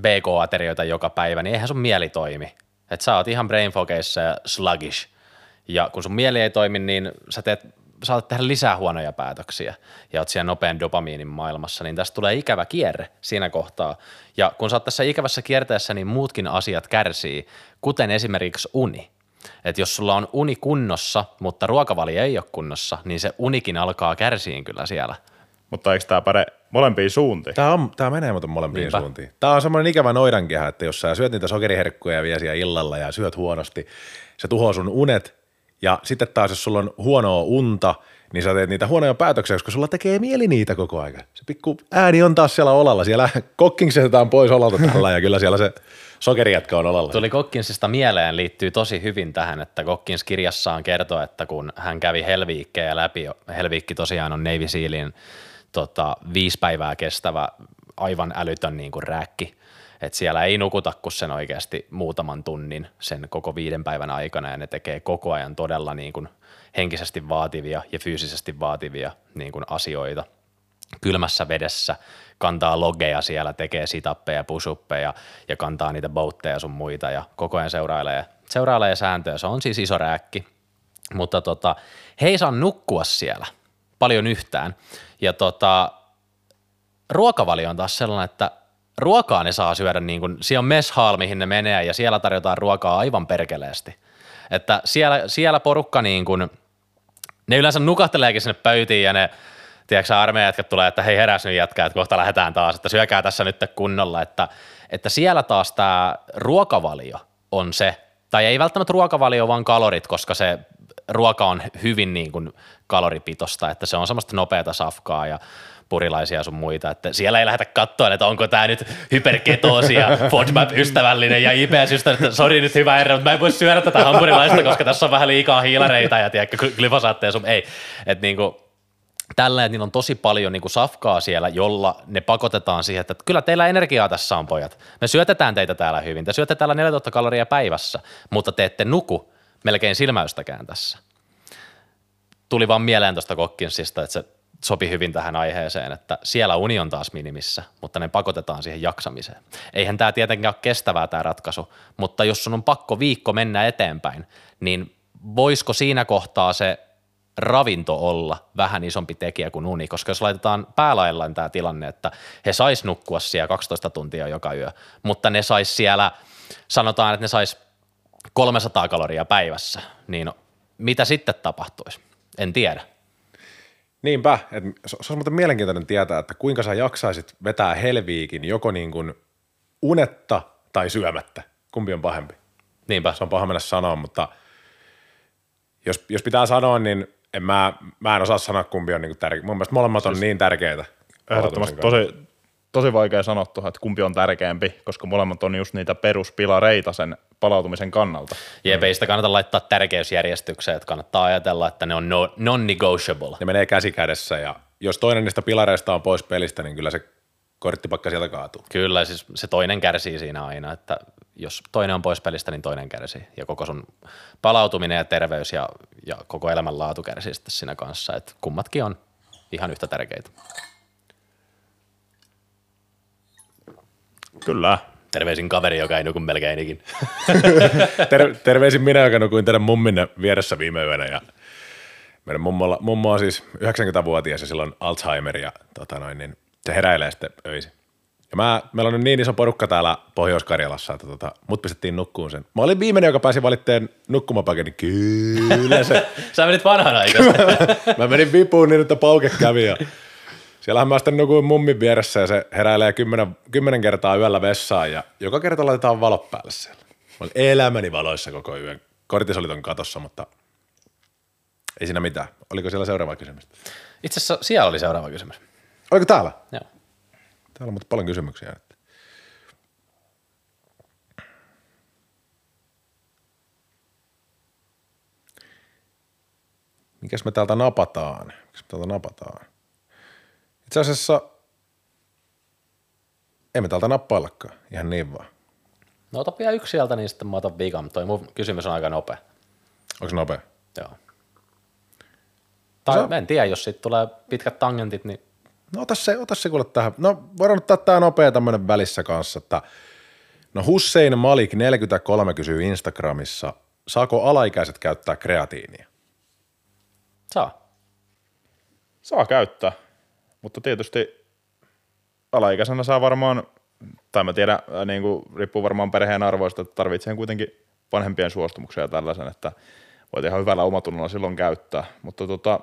BK-aterioita joka päivä, niin eihän sun mieli toimi. Että sä oot ihan brainfogeissa ja sluggish. Ja kun sun mieli ei toimi, niin sä teet saatat tehdä lisää huonoja päätöksiä ja oot siellä nopean dopamiinin maailmassa, niin tästä tulee ikävä kierre siinä kohtaa. Ja kun sä oot tässä ikävässä kierteessä, niin muutkin asiat kärsii, kuten esimerkiksi uni. Että jos sulla on uni kunnossa, mutta ruokavali ei ole kunnossa, niin se unikin alkaa kärsiin kyllä siellä – mutta eikö tämä päde molempiin suuntiin? Tämä, on, tämä menee mutta molempiin Niinpä. suuntiin. Tämä on semmoinen ikävä noidankehä, että jos sä syöt niitä sokeriherkkuja vielä siellä illalla ja syöt huonosti, se tuhoaa sun unet ja sitten taas jos sulla on huonoa unta, niin sä teet niitä huonoja päätöksiä, koska sulla tekee mieli niitä koko ajan. Se pikku ääni on taas siellä olalla. Siellä [laughs] kokkinksetetaan pois olalta tällä ja kyllä siellä se sokerijätkä on olalla. Tuli Kokkinsista mieleen, liittyy tosi hyvin tähän, että Kokkins kirjassaan kertoo, että kun hän kävi Helviikkejä läpi, Helviikki tosiaan on Navy Sealin tota, viisi päivää kestävä aivan älytön niin kuin rääkki, Et siellä ei nukuta kuin sen oikeasti muutaman tunnin sen koko viiden päivän aikana ja ne tekee koko ajan todella niin kuin henkisesti vaativia ja fyysisesti vaativia niin kuin asioita. Kylmässä vedessä, kantaa logeja siellä, tekee sitappeja, pusuppeja ja kantaa niitä boatteja sun muita ja koko ajan seurailee, seurailee sääntöjä. Se on siis iso rääkki, mutta tota, he ei saa nukkua siellä paljon yhtään. Ja tota, ruokavalio on taas sellainen, että ruokaa ne saa syödä niin kuin, siellä on mess hall, mihin ne menee ja siellä tarjotaan ruokaa aivan perkeleesti. Että siellä, siellä porukka niin kuin, ne yleensä nukahteleekin sinne pöytiin ja ne, tiedätkö armeijat, tulee, että hei heräs nyt jätkää, että kohta lähdetään taas, että syökää tässä nyt kunnolla, että, että siellä taas tämä ruokavalio on se, tai ei välttämättä ruokavalio, vaan kalorit, koska se ruoka on hyvin niin kuin kaloripitosta, että se on semmoista nopeata safkaa ja purilaisia sun muita, että siellä ei lähdetä katsoa, että onko tämä nyt hyperketoosi ja [laughs] FODMAP-ystävällinen ja IPS-ystävällinen, että sori nyt hyvä herra, mutta mä en voi syödä tätä hampurilaista, koska tässä on vähän liikaa hiilareita ja tiedätkö, glyfosaatteja sun, ei, että niinku, tällä, että niillä on tosi paljon niin kuin safkaa siellä, jolla ne pakotetaan siihen, että kyllä teillä energiaa tässä on pojat. Me syötetään teitä täällä hyvin. Te syötte täällä 4000 kaloria päivässä, mutta te ette nuku melkein silmäystäkään tässä. Tuli vaan mieleen tuosta Kokkinsista, että se sopi hyvin tähän aiheeseen, että siellä uni on taas minimissä, mutta ne pakotetaan siihen jaksamiseen. Eihän tämä tietenkään ole kestävää tämä ratkaisu, mutta jos sun on pakko viikko mennä eteenpäin, niin voisiko siinä kohtaa se ravinto olla vähän isompi tekijä kuin uni, koska jos laitetaan päälaillaan tämä tilanne, että he sais nukkua siellä 12 tuntia joka yö, mutta ne sais siellä, sanotaan, että ne sais 300 kaloria päivässä, niin mitä sitten tapahtuisi? En tiedä. Niinpä, että se olisi muuten mielenkiintoinen tietää, että kuinka sä jaksaisit vetää Helviikin joko niin kuin unetta tai syömättä. Kumpi on pahempi? Niinpä. Se on paha mennä sanoa, mutta jos, jos pitää sanoa, niin en mä, mä en osaa sanoa kumpi on niin tärkeä. Mun mielestä molemmat on siis niin tärkeitä. Ehdottomasti tosi, tosi vaikea sanoa tuohon, että kumpi on tärkeämpi, koska molemmat on just niitä peruspilareita sen palautumisen kannalta. Jep, ei sitä kannata laittaa tärkeysjärjestykseen, että kannattaa ajatella, että ne on no, non-negotiable. Ne menee käsi kädessä ja jos toinen niistä pilareista on pois pelistä, niin kyllä se korttipakka sieltä kaatuu. Kyllä, siis se toinen kärsii siinä aina, että jos toinen on pois pelistä, niin toinen kärsii. Ja koko sun palautuminen ja terveys ja, ja koko elämän laatu kärsii sitten siinä kanssa, että kummatkin on ihan yhtä tärkeitä. Kyllä. Terveisin kaveri, joka ei nuku melkein ikin. [laughs] Ter- terveisin minä, joka nukuin teidän mumminne vieressä viime yönä ja meidän mummolla, mummo on siis 90-vuotias ja silloin Alzheimer ja tota noin, niin se heräilee sitten öisin. Ja mä, meillä on nyt niin iso porukka täällä Pohjois-Karjalassa, että tota, mut pistettiin nukkuun sen. Mä olin viimeinen, joka pääsi valitteen nukkumapaketin. Kyllä se. [laughs] Sä menit vanhana [laughs] mä menin vipuun niin, että pauke kävi ja Siellähän mä sitten nukuin mummin vieressä ja se heräilee kymmenen, kymmenen kertaa yöllä vessaan ja joka kerta laitetaan valot päälle siellä. Mä olin elämäni valoissa koko yön. Kortisolit on katossa, mutta ei siinä mitään. Oliko siellä seuraava kysymys? Itse asiassa siellä oli seuraava kysymys. Oliko täällä? Joo. Täällä on mutta paljon kysymyksiä. Mikäs me täältä napataan? Mikäs me täältä napataan? Itse asiassa emme täältä nappaillakaan, ihan niin vaan. No ota vielä yksi sieltä, niin sitten mä otan viikan. Toi mun kysymys on aika nopea. Onko se nopea? Joo. Tai no, en tiedä, jos siitä tulee pitkät tangentit, niin... No ota se, ota se kuule tähän. No voidaan ottaa tää nopea tämmönen välissä kanssa, että no Hussein Malik 43 kysyy Instagramissa, saako alaikäiset käyttää kreatiinia? Saa. Saa käyttää. Mutta tietysti alaikäisenä saa varmaan, tai mä tiedän, niin kuin, riippuu varmaan perheen arvoista, että tarvitsee kuitenkin vanhempien suostumuksia ja tällaisen, että voit ihan hyvällä omatunnolla silloin käyttää. Mutta tota,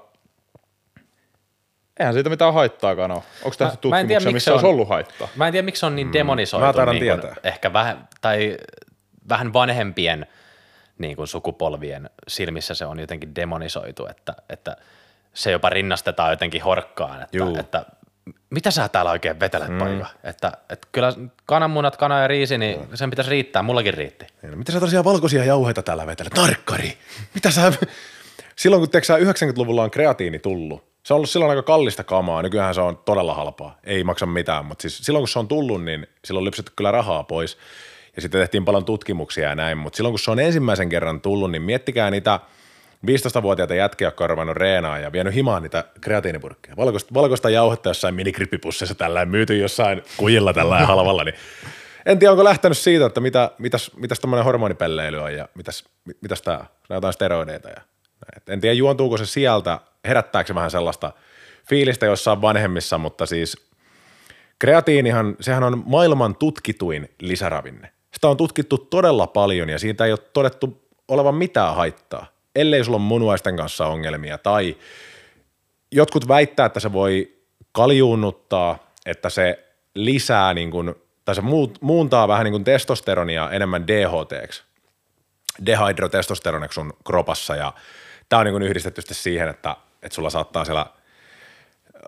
eihän siitä mitään haittaakaan ole. Onko tässä tutkimuksia, tiedä, missä on, olisi ollut haittaa? Mä en tiedä, miksi se on niin mm. demonisoitu. Mä niin tietää. Ehkä vähän, tai vähän vanhempien niin kuin sukupolvien silmissä se on jotenkin demonisoitu, että, että – se jopa rinnastetaan jotenkin horkkaan, että, että mitä sä täällä oikein vetelet, mm. poika? Että, että kyllä kananmunat, kana ja riisi, niin mm. sen pitäisi riittää, mullakin riitti. Niin, mitä sä tosiaan valkoisia jauheita täällä vetelet? Tarkkari! Mitä sä... Silloin kun teksää 90-luvulla on kreatiini tullut, Se on ollut silloin aika kallista kamaa, nykyään se on todella halpaa, ei maksa mitään, mutta siis silloin kun se on tullut, niin silloin on lypsetty kyllä rahaa pois ja sitten tehtiin paljon tutkimuksia ja näin, mutta silloin kun se on ensimmäisen kerran tullut, niin miettikää niitä 15-vuotiaita jätkiä, jotka on ruvennut reenaa ja vienyt himaan niitä kreatiinipurkkeja. Valkoista, valkoista jauhetta jossain minikrippipussissa tällä myyty jossain kujilla tällä halvalla, niin en tiedä, onko lähtenyt siitä, että mitä, mitäs, mitäs tämmöinen hormonipelleily on ja mitäs, mitäs tämä, jotain steroideita ja. En tiedä, juontuuko se sieltä, herättääkö se vähän sellaista fiilistä jossain vanhemmissa, mutta siis kreatiinihan, sehän on maailman tutkituin lisäravinne. Sitä on tutkittu todella paljon ja siitä ei ole todettu olevan mitään haittaa, ellei sulla ole munuaisten kanssa ongelmia tai jotkut väittää, että se voi kaljuunnuttaa, että se lisää niin kuin, tai se muuntaa vähän niin kuin testosteronia enemmän DHT, dehydrotestosteroneksi sun kropassa ja tämä on niin kuin yhdistetty siihen, että, että sulla saattaa siellä –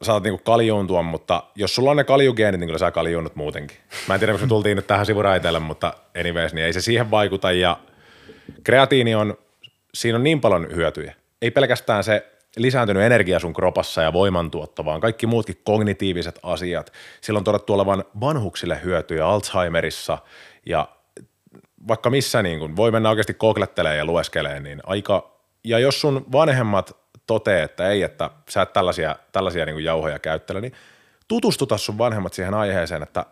saat niinku kaljuuntua, mutta jos sulla on ne kaljugeenit, niin kyllä sä kaljuunnut muutenkin. Mä en tiedä, kun me tultiin nyt tähän sivuraiteelle, mutta anyways, niin ei se siihen vaikuta ja kreatiini on, siinä on niin paljon hyötyjä. Ei pelkästään se lisääntynyt energia sun kropassa ja voimantuotto, vaan kaikki muutkin kognitiiviset asiat. Sillä on todettu olevan vanhuksille hyötyjä Alzheimerissa ja vaikka missä niin kun voi mennä oikeasti koklettelee ja lueskelee, niin aika, ja jos sun vanhemmat totee, että ei, että sä et tällaisia, tällaisia niin jauhoja käyttele, niin tutustuta sun vanhemmat siihen aiheeseen, että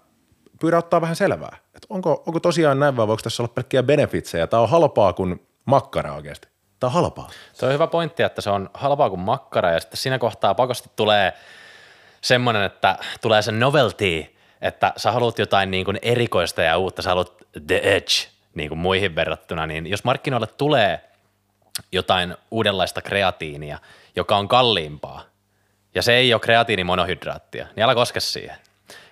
pyydä ottaa vähän selvää. Että onko, onko tosiaan näin vai voiko tässä olla pelkkiä benefitsejä? Tämä on halpaa kuin makkara oikeasti. Tämä on halpaa. Se on hyvä pointti, että se on halpaa kuin makkara ja sitten siinä kohtaa pakosti tulee semmoinen, että tulee se novelty, että sä haluat jotain niin kuin erikoista ja uutta, sä haluat the edge niin kuin muihin verrattuna, niin jos markkinoille tulee – jotain uudenlaista kreatiinia, joka on kalliimpaa, ja se ei ole kreatiinimonohydraattia, niin älä koske siihen,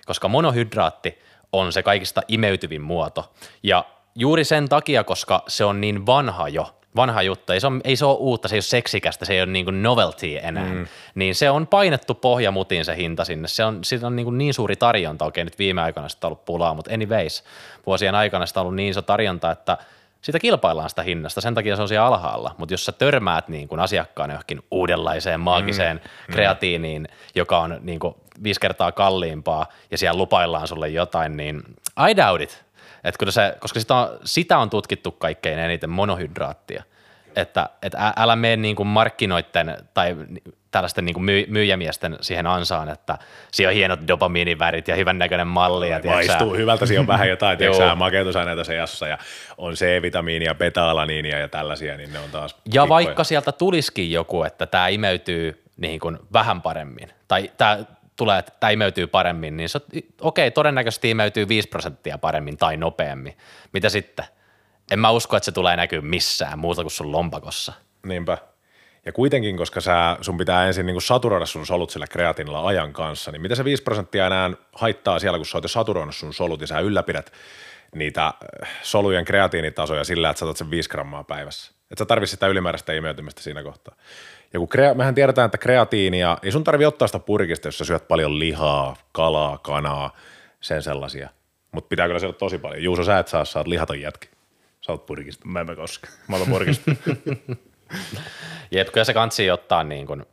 koska monohydraatti on se kaikista imeytyvin muoto, ja juuri sen takia, koska se on niin vanha jo, vanha juttu, ei se, ole, ei se ole uutta, se ei ole seksikästä, se ei ole niin kuin novelty enää, mm. niin se on painettu pohjamutiin se hinta sinne, se on, siitä on niin, kuin niin suuri tarjonta, okei nyt viime aikoina sitä on ollut pulaa, mutta anyways, vuosien aikana sitä on ollut niin iso tarjonta, että – sitä kilpaillaan sitä hinnasta, sen takia se on siellä alhaalla, mutta jos sä törmäät niin kuin asiakkaan johonkin uudenlaiseen maagiseen mm, kreatiiniin, joka on niin kuin viisi kertaa kalliimpaa ja siellä lupaillaan sulle jotain, niin I doubt it. Et kun se, koska sitä on, sitä on tutkittu kaikkein eniten monohydraattia. Että, että älä mene niin kuin markkinoiden tai tällaisten niin kuin myy- myyjämiesten siihen ansaan, että siellä on hienot dopamiinivärit ja hyvän näköinen malli. Ja, Maistuu hyvältä, siinä on vähän jotain, [laughs] makeutusaineita seassa ja on C-vitamiinia, beta-alaniinia ja tällaisia, niin ne on taas Ja kikkoja. vaikka sieltä tulisikin joku, että tämä imeytyy niin kuin vähän paremmin, tai tämä tulee, että tämä imeytyy paremmin, niin se, okei, todennäköisesti imeytyy 5 prosenttia paremmin tai nopeammin. Mitä sitten? En mä usko, että se tulee näkyä missään muuta kuin sun lompakossa. Niinpä. Ja kuitenkin, koska sä, sun pitää ensin niin saturoida sun solut sillä kreatinilla ajan kanssa, niin mitä se 5 prosenttia enää haittaa siellä, kun sä oot saturoinut sun solut ja sä ylläpidät niitä äh, solujen kreatiinitasoja sillä, että sä otat sen 5 grammaa päivässä. Että sä tarvitset sitä ylimääräistä imeytymistä siinä kohtaa. Ja kun krea- mehän tiedetään, että kreatiinia, ei sun tarvi ottaa sitä purkista, jos sä syöt paljon lihaa, kalaa, kanaa, sen sellaisia. Mutta pitää kyllä syödä tosi paljon. Juuso, sä et saa, sä oot lihaton jätki. Sä oot purkista. Mä en mä koske. Mä otan purkista. [laughs] Jep, kyllä se kansi ottaa niin kuin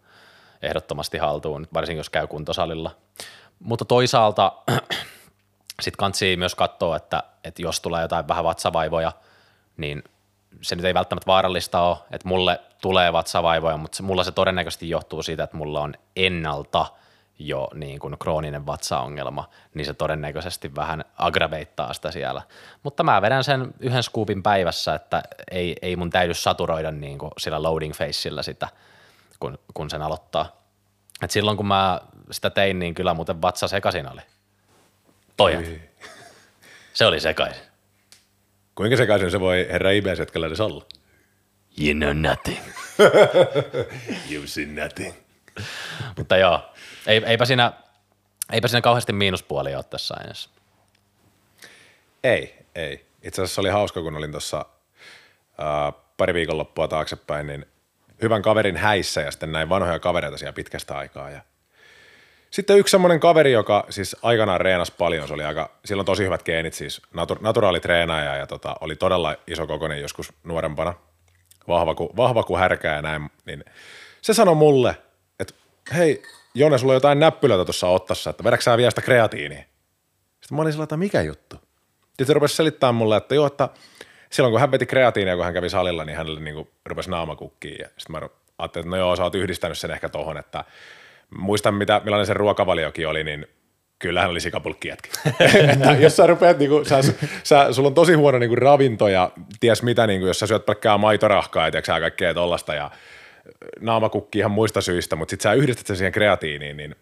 ehdottomasti haltuun, varsinkin jos käy kuntosalilla. Mutta toisaalta [clears throat] sitten kansi myös katsoa, että, että jos tulee jotain vähän vatsavaivoja, niin se nyt ei välttämättä vaarallista ole, että mulle tulee vatsavaivoja, mutta mulla se todennäköisesti johtuu siitä, että mulla on ennalta – jo niin kuin krooninen vatsaongelma, niin se todennäköisesti vähän aggraveittaa sitä siellä. Mutta mä vedän sen yhden scoopin päivässä, että ei, ei mun täydy saturoida niin kuin sillä loading faceillä sitä, kun, kun sen aloittaa. Et silloin kun mä sitä tein, niin kyllä muuten vatsa sekaisin oli. Pojat. Se oli sekaisin. Kuinka sekaisin se voi herra Ibesetkellä edes olla? You know nothing. [laughs] you see nothing. Mutta joo, ei, eipä, siinä, eipä siinä kauheasti miinuspuolia ole tässä aineessa. Ei, ei. Itse asiassa oli hauska, kun olin tuossa pari viikonloppua taaksepäin, niin hyvän kaverin häissä ja sitten näin vanhoja kavereita siellä pitkästä aikaa. Ja sitten yksi semmoinen kaveri, joka siis aikanaan reenasi paljon, se oli aika, sillä on tosi hyvät geenit, siis natu, naturaalitreenaaja ja tota, oli todella iso kokoinen joskus nuorempana, vahva kuin, vahva kuin härkää ja näin, niin se sanoi mulle, hei Jone, sulla on jotain näppylöitä tuossa ottassa, että vedätkö sä vielä sitä kreatiiniä? Sitten mä olin sillä että mikä juttu? Sitten se rupesi selittämään mulle, että joo, että silloin kun hän veti kreatiinia, kun hän kävi salilla, niin hänelle niin rupesi naama kukkiin. Ja sitten mä ajattelin, että no joo, sä oot yhdistänyt sen ehkä tohon, että muistan mitä, millainen se ruokavaliokin oli, niin kyllä hän oli sikapulkki jätki. [laughs] että jos sä rupeat, niin kuin, sä, sä, sulla on tosi huono niin kuin ravinto ja ties mitä, niin kuin, jos sä syöt pelkkää maitorahkaa ja sä kaikkea tollasta ja naamakukki ihan muista syistä, mutta sit sä yhdistät sen siihen kreatiiniin, niin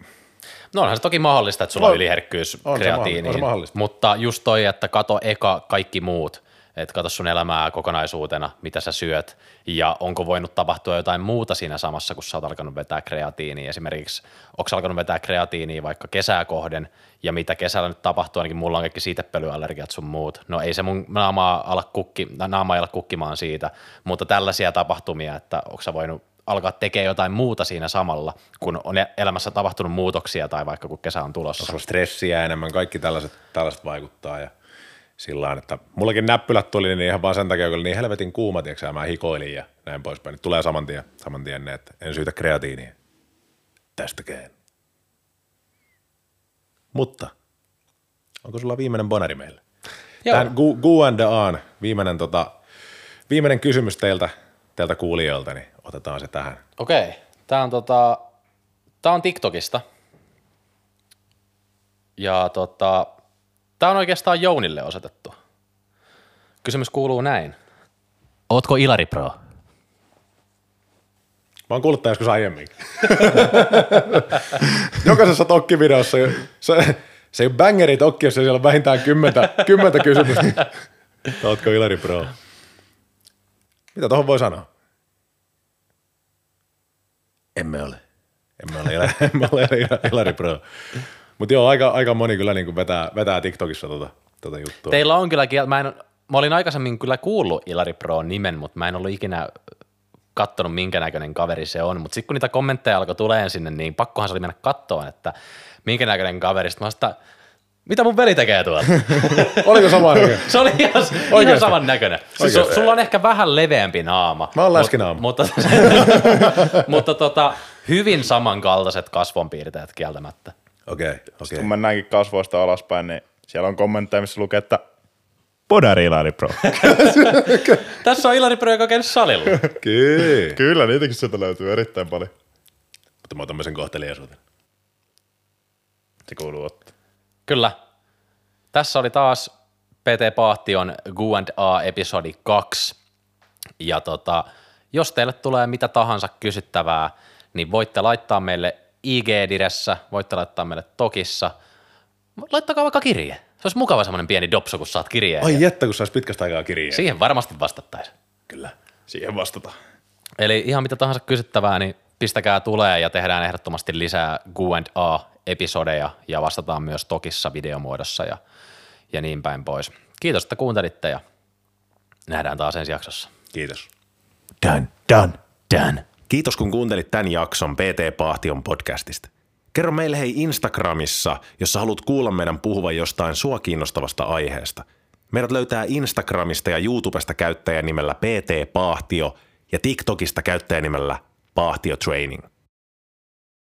No onhan se toki mahdollista, että sulla on, on yliherkkyys on kreatiiniin, se on se mahdollista. mutta just toi, että kato eka kaikki muut, että kato sun elämää kokonaisuutena, mitä sä syöt, ja onko voinut tapahtua jotain muuta siinä samassa, kun sä oot alkanut vetää kreatiiniä. Esimerkiksi, onko alkanut vetää kreatiiniä vaikka kesää kohden, ja mitä kesällä nyt tapahtuu, ainakin mulla on kaikki siitepölyallergiat sun muut. No ei se mun naamaa ala, kukki, naama ala kukkimaan siitä, mutta tällaisia tapahtumia, että onko sä voinut alkaa tekemään jotain muuta siinä samalla, kun on elämässä tapahtunut muutoksia tai vaikka kun kesä on tulossa. On stressiä enemmän, kaikki tällaiset, tällaiset vaikuttaa ja sillä että mullakin näppylät tuli niin ihan vaan sen takia, kun oli niin helvetin kuuma, tiiäksä, mä hikoilin ja näin poispäin. Nyt tulee saman tien, saman tien ne, että en syytä kreatiiniä tästäkään. Mutta onko sulla viimeinen bonari meille? Joo. Tähän Gu, Gu and the Aan, viimeinen, tota, viimeinen kysymys teiltä, teiltä kuulijoilta, niin otetaan se tähän. Okei, tämä on, tota, tää on TikTokista. Ja tota, tämä on oikeastaan Jounille osoitettu. Kysymys kuuluu näin. Ootko Ilari Pro? Mä oon kuullut tämän joskus aiemmin. [laughs] Jokaisessa tokkivideossa se, se ei ole bangeri tokki, jos siellä on vähintään kymmentä, kymmentä kysymystä. [laughs] Ootko Ilari Pro? Mitä tuohon voi sanoa? Emme ole. Emme ole, Ilari, [laughs] emme ole Ilari Pro. Mutta joo, aika, aika moni kyllä niin vetää, vetää TikTokissa tota, tota juttua. Teillä on kyllä, mä, en, mä olin aikaisemmin kyllä kuullut Ilari Pro nimen, mutta mä en ollut ikinä kattonut minkä näköinen kaveri se on, mutta sitten kun niitä kommentteja alkoi tulee sinne, niin pakkohan se oli mennä kattoon, että minkä näköinen kaveri. Sitten mä sitä, mitä mun veli tekee tuolla? [laughs] Oliko sama [laughs] näköinen? se oli ihan, ihan saman näköinen. Siis su, sulla on ehkä vähän leveämpi naama. Mä oon läskinaama. Mutta, [laughs] mutta tota, hyvin samankaltaiset kasvonpiirteet kieltämättä. Okei, okay, okei. Okay. Kun mennäänkin kasvoista alaspäin, niin siellä on kommentteja, missä lukee, että Podari Ilari Pro. [laughs] Tässä on Ilari Pro, joka on käynyt salilla. [laughs] Kyllä. Kyllä, niitäkin sieltä löytyy erittäin paljon. Mutta mä otan sen kohteliaisuuden. Se kuuluu ottaa. Kyllä. Tässä oli taas PT Paahtion Q&A episodi 2. Ja tota, jos teille tulee mitä tahansa kysyttävää, niin voitte laittaa meille IG-diressä, voitte laittaa meille Tokissa. Laittakaa vaikka kirje. Se olisi mukava semmoinen pieni dopso, kun saat kirjeen. Ai jättä, kun saisi pitkästä aikaa kirjeen. Siihen varmasti vastattaisiin. Kyllä. Siihen vastata. Eli ihan mitä tahansa kysyttävää, niin pistäkää tulee ja tehdään ehdottomasti lisää Q&A-episodeja ja vastataan myös Tokissa videomuodossa ja, ja niin päin pois. Kiitos, että kuuntelitte ja nähdään taas ensi jaksossa. Kiitos. Done, done, done. Kiitos kun kuuntelit tämän jakson PT Paahtion podcastista. Kerro meille hei Instagramissa, jos sä haluat kuulla meidän puhuvan jostain sua kiinnostavasta aiheesta. Meidät löytää Instagramista ja YouTubesta käyttäjänimellä PT Paahtio ja TikTokista käyttäjänimellä Paahtio Training.